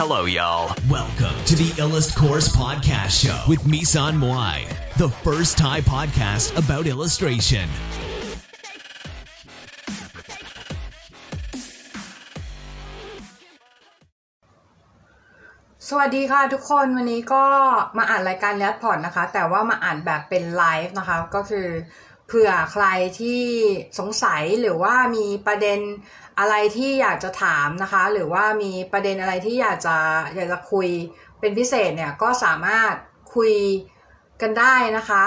Hello, y'all. Welcome to the Illust Course Podcast Show with Misan Moai, the first Thai podcast about illustration. สวัสดีค่ะทุกคนวันนี้ก็มาอ่านรายการแรดพอร์ตนะคะ แต่ว่ามาอ่านแบบเป็นไลฟ์นะคะ ก็คือ เผื่อใครที่สงสัยหรือว่ามีประเด็นอะไรที่อยากจะถามนะคะ หรือว่ามีประเด็นอะไรที่อยากจะอยากจะคุยเป็นพิเศษเนี่ยก็สามารถคุยกันได้นะคะ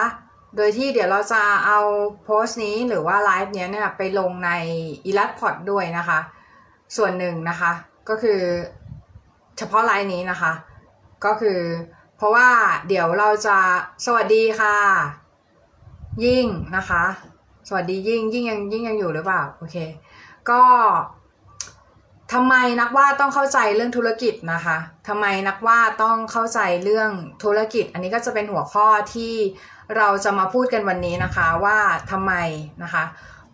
โดยที่เดี๋ยวเราจะเอาโพสต์นี้หรือว่าไลฟ์เนี้ยเนี่ยไปลงในอีลัดพอดด้วยนะคะ ส่วนหนึ่งนะคะ ก็คือเฉพาะไลน์นี้นะคะ ก็คือ เพราะว่าเดี๋ยวเราจะสวัสดีค่ะ ยิ่งนะคะ สวัสดียิ่งยิ่งยังยิ่งยังอยู่หรือเปล่าโอเค ก็ทำไมนักวาดต้องเข้าใจเรื่องธุรกิจนะคะทำไมนักวาดต้องเข้าใจเรื่องธุรกิจ อันนี้ก็จะเป็นหัวข้อที่เราจะมาพูดกันวันนี้นะคะว่าทำไมนะคะ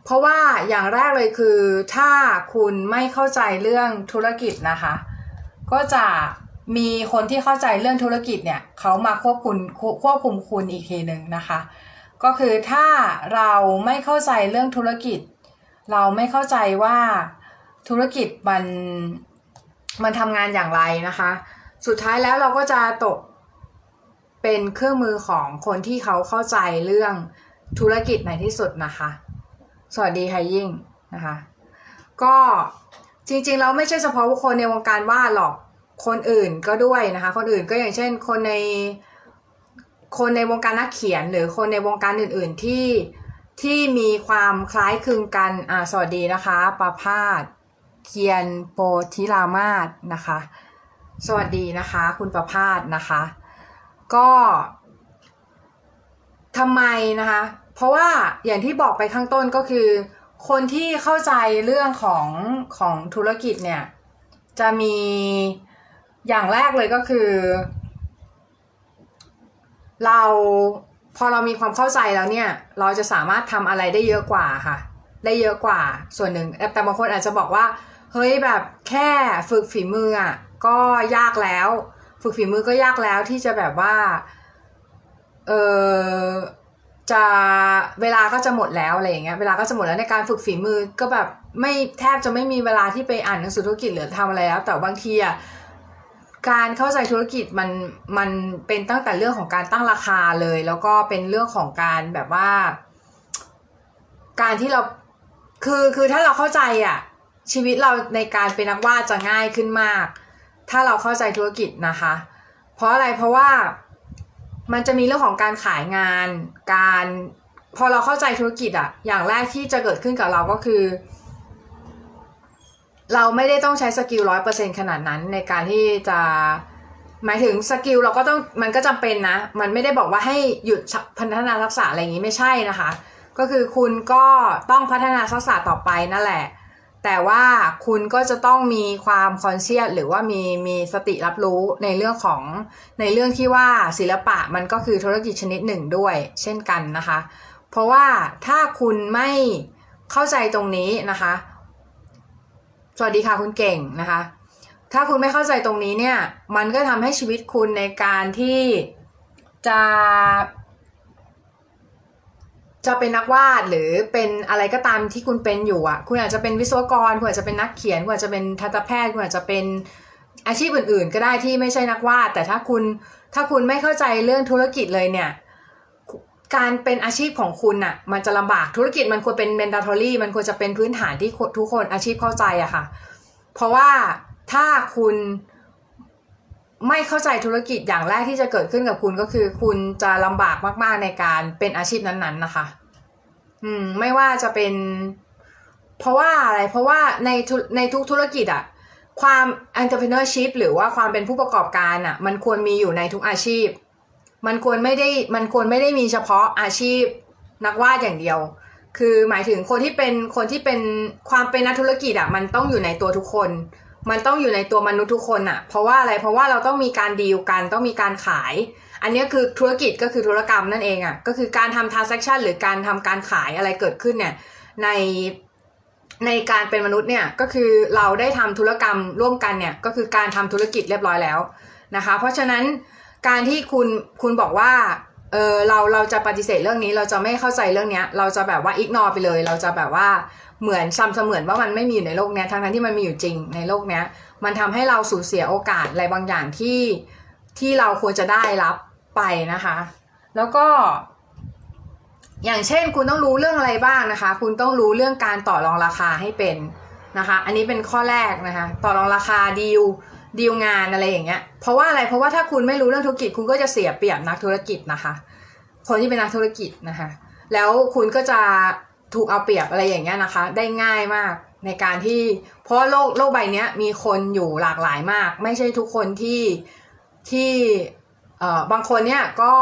เพราะว่าอย่างแรกเลยคือถ้าคุณไม่เข้าใจเรื่องธุรกิจนะคะ ก็จะมีคนที่เข้าใจเรื่องธุรกิจเนี่ยเขามาควบคุมควบคุมคุณอีกทีหนึ่งนะคะ ก็คือถ้าเราไม่เข้าใจเรื่องธุรกิจ เราไม่เข้าใจว่าธุรกิจมันมันทำงานอย่างไรนะคะ สุดท้ายแล้วเราก็จะตกเป็นเครื่องมือของคนที่เขาเข้าใจเรื่องธุรกิจในที่สุดนะคะ สวัสดีค่ะยิ่งนะคะ ก็จริงๆเราไม่ใช่เฉพาะคนในวงการวาดหรอกคนอื่นก็ด้วยนะคะ คนอื่นก็อย่างเช่น คนใน คนในวงการนักเขียนหรือคนในวงการอื่น ๆที่ที่มีความคล้ายคลึงกันอ่าสวัสดีนะคะประพาสเทียนโปธิรามาศนะคะ สวัสดีนะคะ คุณประพาสนะคะ ก็ทำไมนะคะ เพราะว่าอย่างที่บอกไปข้างต้นก็คือ คนที่เข้าใจเรื่องของของธุรกิจเนี่ย จะมีอย่างแรกเลยก็คือ เราพอเรามีความเข้าใจแล้วเนี่ย เราจะสามารถทำอะไรได้เยอะกว่าค่ะ ได้เยอะกว่าส่วนหนึ่ง แต่บางคนอาจจะบอกว่า เฮ้ยแบบแค่ฝึกฝีมืออะก็ยากแล้ว ฝึกฝีมือก็ยากแล้วที่จะแบบว่า เออจะเวลาก็จะหมดแล้วอะไรอย่างเงี้ยเวลาก็จะหมดแล้วในการฝึกฝีมือก็แบบไม่แทบจะไม่มีเวลาที่ไปอ่านหนังสือธุรกิจหรือทำอะไรแล้ว แต่บางทีอะ การเข้าใจธุรกิจมันมันเป็นตั้งแต่เรื่องของการตั้งราคาเลย แล้วก็เป็นเรื่องของการแบบว่า การที่เราคือคือถ้าเราเข้าใจอะ ชีวิตเราในการเป็นนักวาดจะง่ายขึ้นมาก ถ้าเราเข้าใจธุรกิจนะคะ เพราะอะไรเพราะว่ามันจะมีเรื่องของการขายงาน การพอเราเข้าใจธุรกิจอะ อย่างแรกที่จะเกิดขึ้นกับเราก็คือ เราไม่ได้ต้องใช้ skill ร้อยเปอร์เซ็นต์ขนาดนั้นในการที่จะ หมายถึง skill เราก็ต้องมันก็จำเป็นนะ มันไม่ได้บอกว่าให้หยุดพัฒนาทักษะอะไรอย่างนี้ไม่ใช่นะคะ ก็คือคุณก็ต้องพัฒนาทักษะต่อไปนั่นแหละ แต่ว่าคุณก็จะต้องมีความคอนเชียสหรือว่ามีมีสติรับรู้ในเรื่องของในเรื่องที่ว่าศิลปะมันก็คือธุรกิจชนิดหนึ่งด้วย เช่นกันนะคะ เพราะว่าถ้าคุณไม่เข้าใจตรงนี้นะคะ สวัสดีค่ะคุณเก่งนะคะ ถ้าคุณไม่เข้าใจตรงนี้เนี่ย มันก็ทำให้ชีวิตคุณในการที่จะ จะเป็นนักวาดหรือเป็นอะไรก็ตามที่คุณเป็นอยู่อะ คุณอาจจะเป็นวิศวกร คุณอาจจะเป็นนักเขียน คุณอาจจะเป็นทันตแพทย์ คุณอาจจะเป็นอาชีพอื่น ๆ ก็ได้ที่ไม่ใช่นักวาด แต่ถ้าคุณถ้าคุณไม่เข้าใจเรื่องธุรกิจเลยเนี่ย การเป็นอาชีพของคุณอะ มันจะลำบากธุรกิจมันควรเป็น mandatory มันควรจะเป็นพื้นฐานที่ทุกคนอาชีพเข้าใจอะค่ะ เพราะว่าถ้าคุณไม่เข้าใจธุรกิจอย่างแรกที่จะเกิดขึ้นกับคุณก็คือ คุณจะลำบากมาก ๆในการเป็นอาชีพนั้น ๆ นะคะ อืม ไม่ว่าจะเป็น เพราะว่าอะไร เพราะว่าในในทุกธุรกิจอะความ entrepreneurship หรือว่าความเป็นผู้ประกอบการอะมันควรมีอยู่ในทุกอาชีพ มันควรไม่ได้มันควรไม่ได้มีเฉพาะอาชีพนักวาดอย่างเดียว คือหมายถึงคนที่เป็นคนที่เป็นความเป็นนักธุรกิจอะมันต้องอยู่ในตัวทุกคน มันต้องอยู่ในตัวมนุษย์ทุกคนอะเพราะว่าอะไรเพราะว่าเราต้องมีการดีลกันต้องมีการขาย อันนี้คือธุรกิจก็คือธุรกรรมนั่นเองอะก็คือการทำ transaction หรือการทำการขายอะไรเกิดขึ้นเนี่ยในในการเป็นมนุษย์เนี่ยก็คือเราได้ทำธุรกรรมร่วมกันเนี่ยก็คือการทำธุรกิจเรียบร้อยแล้วนะคะ เพราะฉะนั้น การที่คุณคุณบอกว่าเออเราเราจะปฏิเสธเรื่องนี้เราจะไม่เข้าใจเรื่องนี้เราจะแบบว่าอิกนอไปเลย เราจะแบบว่าเหมือนซ้ำเสมือนว่ามันไม่มีอยู่ในโลกนี้ทั้งนั้นที่มันมีอยู่จริงในโลกนี้มันทำให้เราสูญเสียโอกาสอะไรบางอย่างที่ที่เราควรจะได้รับไปนะคะ แล้วก็ อย่างเช่น คุณต้องรู้เรื่องอะไรบ้างนะคะ คุณต้องรู้เรื่องการต่อรองราคาให้เป็นนะคะ อันนี้เป็นข้อแรกนะคะ ต่อรองราคาดีล ดีลงานอะไรอย่างเงี้ย เพราะว่าอะไร เพราะว่าถ้าคุณไม่รู้เรื่องธุรกิจ คุณก็จะเสียเปรียบนักธุรกิจนะคะ คนที่เป็นนักธุรกิจนะคะ แล้วคุณก็จะถูกเอาเปรียบอะไรอย่างเงี้ยนะคะ ได้ง่ายมากในการที่ เพราะโลกโลกใบนี้มีคนอยู่หลากหลายมาก ไม่ใช่ทุกคนที่ที่เอ่อบางคนเนี่ยก็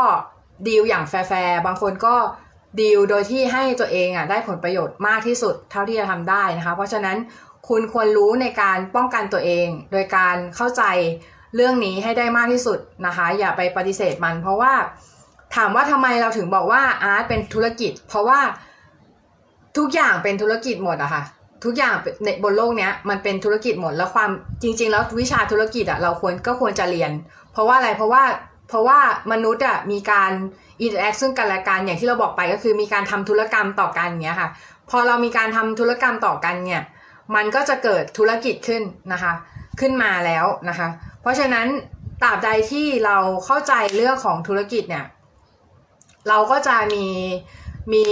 ดีลอย่างแฟร์บางคนก็ดีลโดยที่ให้ตัวเองอะได้ผลประโยชน์มากที่สุดเท่าที่จะทำได้นะคะ เพราะฉะนั้น คุณควรรู้ในการป้องกันตัวเอง โดยการเข้าใจเรื่องนี้ให้ได้มากที่สุดนะคะ อย่าไปปฏิเสธมัน เพราะว่าถามว่าทำไมเราถึงบอกว่าอาร์ตเป็นธุรกิจ เพราะว่าทุกอย่างเป็นธุรกิจหมดอะค่ะทุกอย่างในบนโลกเนี้ยมันเป็นธุรกิจหมดแล้วความจริง ๆ แล้ววิชาธุรกิจอะเราควรก็ควรจะเรียน เพราะว่าอะไรเพราะว่าเพราะว่ามนุษย์อะมีการ interact ซึ่งกันและกันอย่างที่เราบอกไปก็คือมีการทำธุรกรรมต่อกันเนี้ยค่ะ พอเรามีการทำธุรกรรมต่อกันเนี่ย มันก็จะเกิดธุรกิจขึ้นนะคะ ขึ้นมาแล้วนะคะ เพราะฉะนั้นตราบใดที่เราเข้าใจเรื่องของธุรกิจเนี่ย เราก็จะมีมี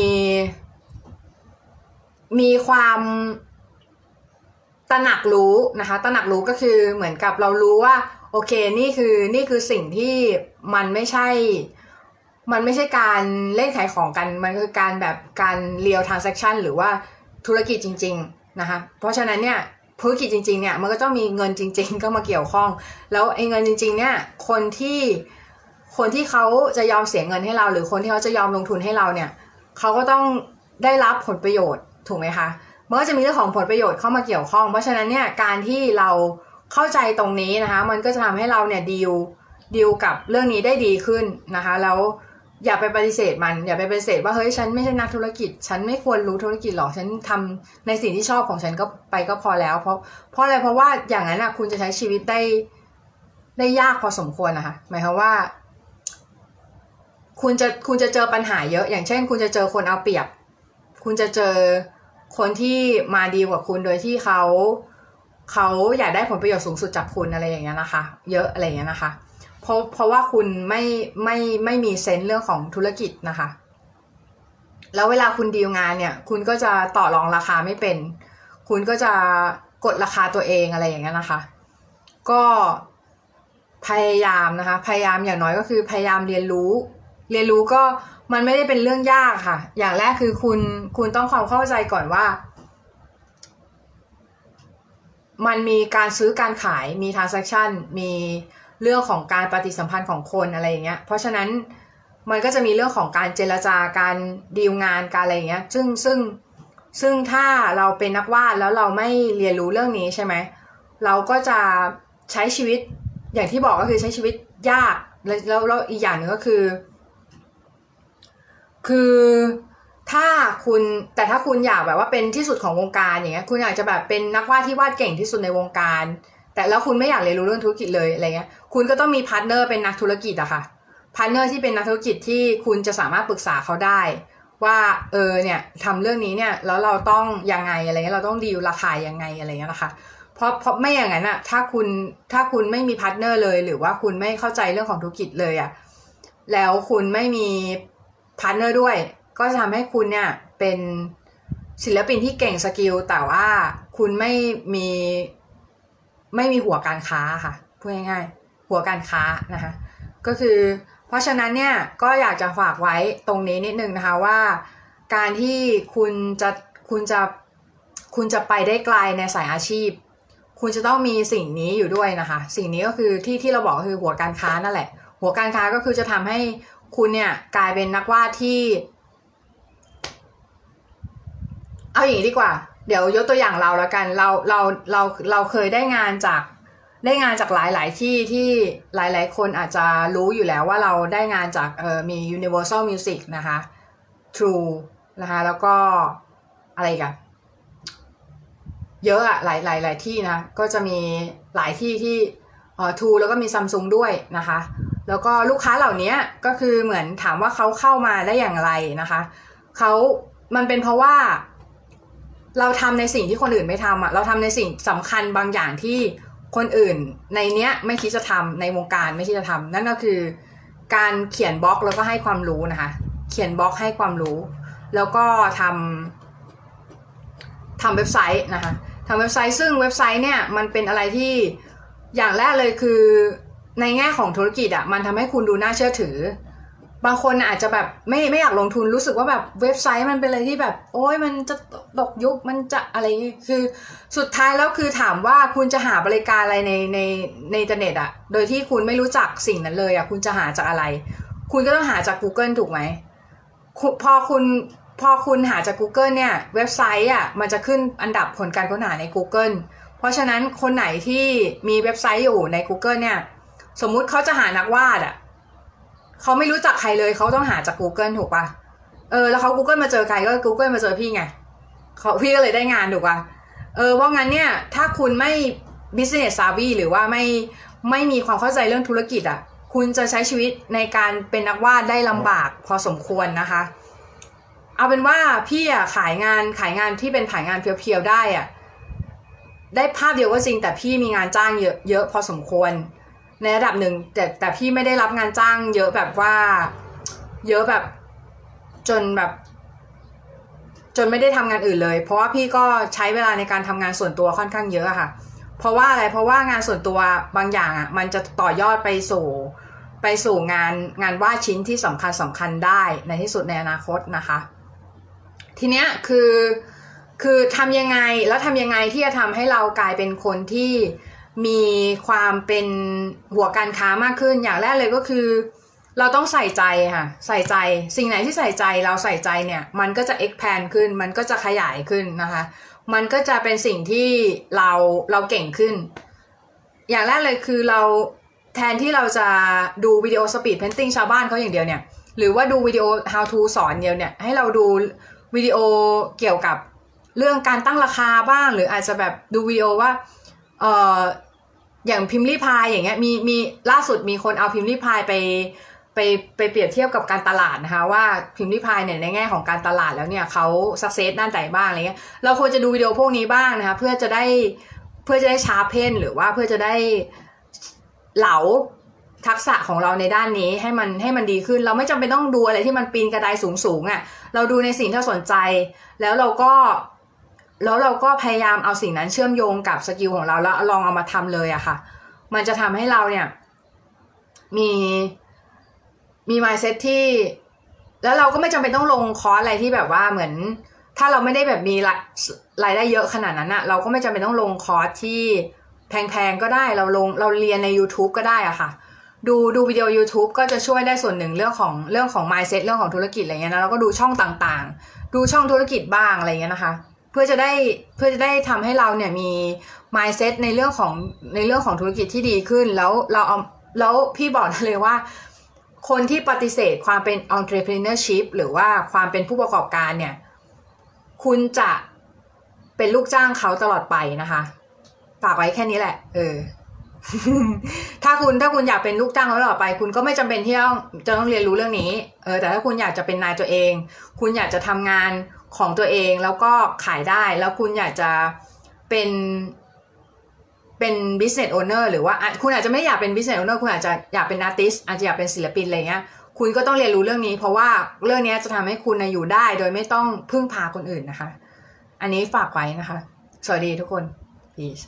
มีความตระหนักรู้นะคะตระหนักรู้ก็คือเหมือนกับเรารู้ว่า โอเคนี่คือนี่คือสิ่งที่มันไม่ใช่ มันไม่ใช่การเล่นขายของกัน มันคือการแบบการเรียลทราน s ซ c t ชันหรือว่าธุรกิจจริง ๆ นะคะเพราะฉะนั้นเนี่ยธุรกิจจริงๆเนี่ยมันก็ต้องมีเงินจริง ๆ ก็มาเกี่ยวข้อง แล้วไอ้เงินจริง ๆ เนี่ยคนที่คนที่เขาจะยอมเสียเงินให้เรา หรือคนที่เขาจะยอมลงทุนให้เราเนี่ยเขาก็ต้องได้รับผลประโยชน์ถูกไหมคะมันก็จะมีเรื่องของผลประโยชน์เข้ามาเกี่ยวข้อง เพราะฉะนั้นเนี่ยการที่เราเข้าใจตรงนี้นะคะ มันก็จะทำให้เราเนี่ยดีลดีลกับเรื่องนี้ได้ดีขึ้นนะคะ แล้ว อย่าไปปฏิเสธมัน อย่าไปปฏิเสธว่าเฮ้ยฉันไม่ใช่นักธุรกิจ ฉันไม่ควรรู้ธุรกิจหรอกฉันทำในสิ่งที่ชอบของฉันก็ไปก็พอแล้ว เพราะเพราะอะไรเพราะว่าอย่างนั้นอะคุณจะใช้ชีวิตได้ได้ยากพอสมควรนะคะหมายความว่า คุณจะคุณจะเจอปัญหาเยอะ อย่างเช่น คุณจะเจอคนเอาเปรียบ คุณจะเจอคนที่มาดีกว่าคุณโดยที่เขาเขาอยากได้ผลประโยชน์สูงสุดจากคุณอะไรอย่างเงี้ยนะคะ เยอะอะไรอย่างเงี้ยนะคะ เพราะเพราะว่าคุณไม่ไม่ไม่มีเซนส์เรื่องของธุรกิจนะคะ แล้วเวลาคุณดีลงานเนี่ย คุณก็จะต่อรองราคาไม่เป็น คุณก็จะกดราคาตัวเองอะไรอย่างเงี้ยนะคะ ก็พยายามนะคะ พยายามอย่างน้อยก็คือพยายามเรียนรู้ เรียนรู้ก็มันไม่ได้เป็นเรื่องยากค่ะ อย่างแรกคือคุณคุณต้องความเข้าใจก่อนว่า มันมีการซื้อการขายมี transaction มี เรื่องของการปฏิสัมพันธ์ของคนอะไรอย่างเงี้ย เพราะฉะนั้นมันก็จะมีเรื่องของการเจรจาการดีลงานการอะไรอย่างเงี้ย ซึ่งซึ่งซึ่งถ้าเราเป็นนักวาดแล้วเราไม่เรียนรู้เรื่องนี้ใช่ไหมเราก็จะใช้ชีวิตอย่างที่บอกก็คือใช้ชีวิตยากแล้วแล้วอีกอย่างหนึ่งก็คือ คือถ้าคุณแต่ถ้าคุณอยากแบบว่าเป็นที่สุดของวงการอย่างเงี้ย คุณอยากจะแบบเป็นนักวาดที่วาดเก่งที่สุดในวงการ แต่แล้วคุณไม่อยากเรียนรู้เรื่องธุรกิจเลยอะไรเงี้ย คุณก็ต้องมี partner เป็นนักธุรกิจอะค่ะ partner ที่เป็นนักธุรกิจที่คุณจะสามารถปรึกษาเขาได้ ว่าเออเนี่ยทำเรื่องนี้เนี่ยแล้วเราต้องยังไงอะไรเงี้ยเราต้องดีลราคายังไงอะไรเงี้ยนะคะเพราะเพราะไม่อย่างนั้นอะถ้าคุณถ้าคุณไม่มี partner เลย หรือว่าคุณไม่เข้าใจเรื่องของธุรกิจเลยอะแล้วคุณไม่มี partner ด้วย ก็จะทำให้คุณเนี่ยเป็นศิลปินที่เก่ง skill แต่ว่าคุณไม่มี ไม่มีหัวการค้าค่ะพูดง่ายๆหัวการค้านะคะก็คือเพราะฉะนั้นเนี่ยก็อยากจะฝากไว้ตรงนี้นิดนึงนะคะว่า การที่คุณจะคุณจะคุณจะไปได้ไกลในสายอาชีพ คุณจะต้องมีสิ่งนี้อยู่ด้วยนะคะ สิ่งนี้ก็คือที่ที่เราบอกคือหัวการค้านั่นแหละ หัวการค้าก็คือจะทำให้คุณเนี่ยกลายเป็นนักวาดที่ เอาอย่างนี้ดีกว่า เดี๋ยวยกตัวอย่างเราแล้วกันเราเราเราเราเคยได้งานจากได้งานจากหลายหลายที่ที่หลายหลายคนอาจจะรู้อยู่แล้วว่าเราได้งานจากเออมี Universal Music นะคะ True นะคะแล้วก็อะไรกันเยอะอะหลายหลายหลายที่นะก็จะมีหลายที่ที่เอ่อทูแล้วก็มีซัมซุงด้วยนะคะ แล้วก็ลูกค้าเหล่านี้ก็คือเหมือนถามว่าเขาเข้ามาได้อย่างไรนะคะเขามันเป็นเพราะว่า เราทำในสิ่งที่คนอื่นไม่ทำอะเราทำในสิ่งสำคัญบางอย่างที่คนอื่น ในเนี้ยไม่คิดจะทำในวงการไม่คิดจะทำนั่นก็คือ การเขียนบล็อกแล้วก็ให้ความรู้นะคะ เขียนบล็อกให้ความรู้ แล้วก็ทำทำเว็บไซต์นะคะทำเว็บไซต์ซึ่งเว็บไซต์เนี่ยมันเป็นอะไรที่อย่างแรกเลยคือในแง่ของธุรกิจอะมันทำให้คุณดูน่าเชื่อถือ บางคนอาจจะแบบไม่ไม่อยากลงทุนรู้สึกว่าแบบเว็บไซต์มันเป็นอะไรที่แบบ โอ้ยมันจะตกยุคมันจะอะไรคือสุดท้ายแล้วคือถามว่าคุณจะหาบริการอะไรในในในอินเทอร์เน็ตอะโดยที่คุณไม่รู้จักสิ่งนั้นเลยอะคุณจะหาจากอะไร คุณก็ต้องหาจาก Google ถูกไหมพอคุณพอคุณหาจาก Google เนี่ยเว็บไซต์อะมันจะขึ้นอันดับผลการค้นหาใน Google เพราะฉะนั้นคนไหนที่มีเว็บไซต์อยู่ใน Google เนี่ยสมมุติเขาจะหานักวาดอะ เขาไม่รู้จักใครเลยเขาต้องหาจาก Google ถูกปะเออแล้วเขา Google มาเจอใครก็ Google มาเจอพี่ไงเขาพี่ก็เลยได้งานถูกปะเออเพราะงั้นเนี่ยถ้าคุณไม่ business savvy หรือว่าไม่ไม่มีความเข้าใจเรื่องธุรกิจอะ คุณจะใช้ชีวิตในการเป็นนักวาดได้ลำบากพอสมควรนะคะ เอาเป็นว่าพี่อะขายงานขายงานที่เป็นขายงานเพียวๆได้อะได้ภาพเดียวก็จริงแต่พี่มีงานจ้างเยอะเยอะพอสมควร ในระดับหนึ่งแต่แต่พี่ไม่ได้รับงานจ้างเยอะแบบว่า เยอะแบบจนแบบ จนไม่ได้ทำงานอื่นเลย เพราะว่าพี่ก็ใช้เวลาในการทำงานส่วนตัวค่อนข้างเยอะค่ะ เพราะว่าอะไรเพราะว่างานส่วนตัวบางอย่างอะมันจะต่อยอดไปสู่ไปสู่งานงานวาดชิ้นที่สำคัญสำคัญได้ในที่สุดในอนาคตนะคะ ทีเนี้ยคือคือทำยังไงแล้วทำยังไงที่จะทำให้เรากลายเป็นคนที่ มีความเป็นหัวการค้ามากขึ้น อย่างแรกเลยก็คือ เราต้องใส่ใจค่ะ ใส่ใจ สิ่งไหนที่ใส่ใจเราใส่ใจเนี่ย มันก็จะ expand ขึ้น มันก็จะขยายขึ้นนะคะ มันก็จะเป็นสิ่งที่เราเราเก่งขึ้น อย่างแรกเลยคือเราแทนที่เราจะดูวิดีโอ speed painting ชาวบ้านเขาอย่างเดียวเนี่ย หรือว่าดูวิดีโอ how to สอนเดียวเนี่ย ให้เราดูวิดีโอเกี่ยวกับเรื่องการตั้งราคาบ้าง หรืออาจจะแบบดูวิดีโอว่าเอ่อ อย่างพิมรี่พายอย่างเงี้ยมีมีล่าสุดมีคนเอาพิมรี่พายไปไปไปเปรียบเทียบกับการตลาดนะคะว่าพิมรี่พายเนี่ยในแง่ของการตลาดแล้วเนี่ยเขา success ด้านไหนบ้างอะไรเงี้ยเราควรจะดูวิดีโอพวกนี้บ้างนะคะเพื่อจะได้เพื่อจะได้ sharpen หรือว่าเพื่อจะได้เหลาทักษะของเราในด้านนี้ให้มันให้มันดีขึ้น เราไม่จำเป็นต้องดูอะไรที่มันปีนกระไดสูงสูงอะค่ะเราดูในสิ่งที่เราสนใจ แล้วเราก็ แล้วเราก็พยายามเอาสิ่งนั้นเชื่อมโยงกับ skill ของเราแล้วลองเอามาทำเลยอะค่ะ มันจะทำให้เราเนี่ยมีมี mindset ที่ แล้วเราก็ไม่จำเป็นต้องลงคอร์สอะไรที่แบบว่าเหมือน ถ้าเราไม่ได้แบบมีรายได้เยอะขนาดนั้นอะเราก็ไม่จำเป็นต้องลงคอร์สที่แพงๆก็ได้เราลงเราเรียนใน YouTube ก็ได้อะค่ะ ดูดูวิดีโอ YouTube ก็จะช่วยได้ส่วนหนึ่งเรื่องของเรื่องของ mindset เรื่องของธุรกิจอะไรเงี้ยนะแล้วก็ดูช่องต่างๆ ดูช่องธุรกิจบ้างอะไรเงี้ยนะคะ พื่อจะได้เพื่อจะได้ทำให้เราเนี่ยมี mindset ในเรื่องของในเรื่องของธุรกิจที่ดีขึ้น แล้วเราเอาแล้วพี่บอกเลยว่า คนที่ปฏิเสธความเป็น entrepreneurship หรือว่าความเป็นผู้ประกอบการเนี่ย คุณจะเป็นลูกจ้างเขาตลอดไปนะคะฝากไว้แค่นี้แหละ เออ ถ้าคุณถ้าคุณอยากเป็นลูกจ้างเขาตลอดไป คุณก็ไม่จำเป็นที่ต้องจะต้องเรียนรู้เรื่องนี้ เออ แต่ถ้าคุณอยากจะเป็นนายตัวเอง คุณอยากจะทำงาน ของตัวเองแล้วก็ขายได้แล้วคุณอยากจะเป็นเป็น business owner หรือว่าคุณอาจจะไม่อยากเป็น business owner คุณอาจจะอยากเป็น artist อาจจะอยากเป็นศิลปินอะไรเงี้ยคุณก็ต้องเรียนรู้เรื่องนี้ เพราะว่าเรื่องนี้จะทำให้คุณอยู่ได้ โดยไม่ต้องพึ่งพาคนอื่นนะคะ อันนี้ฝากไว้นะคะ สวัสดีทุกคน peace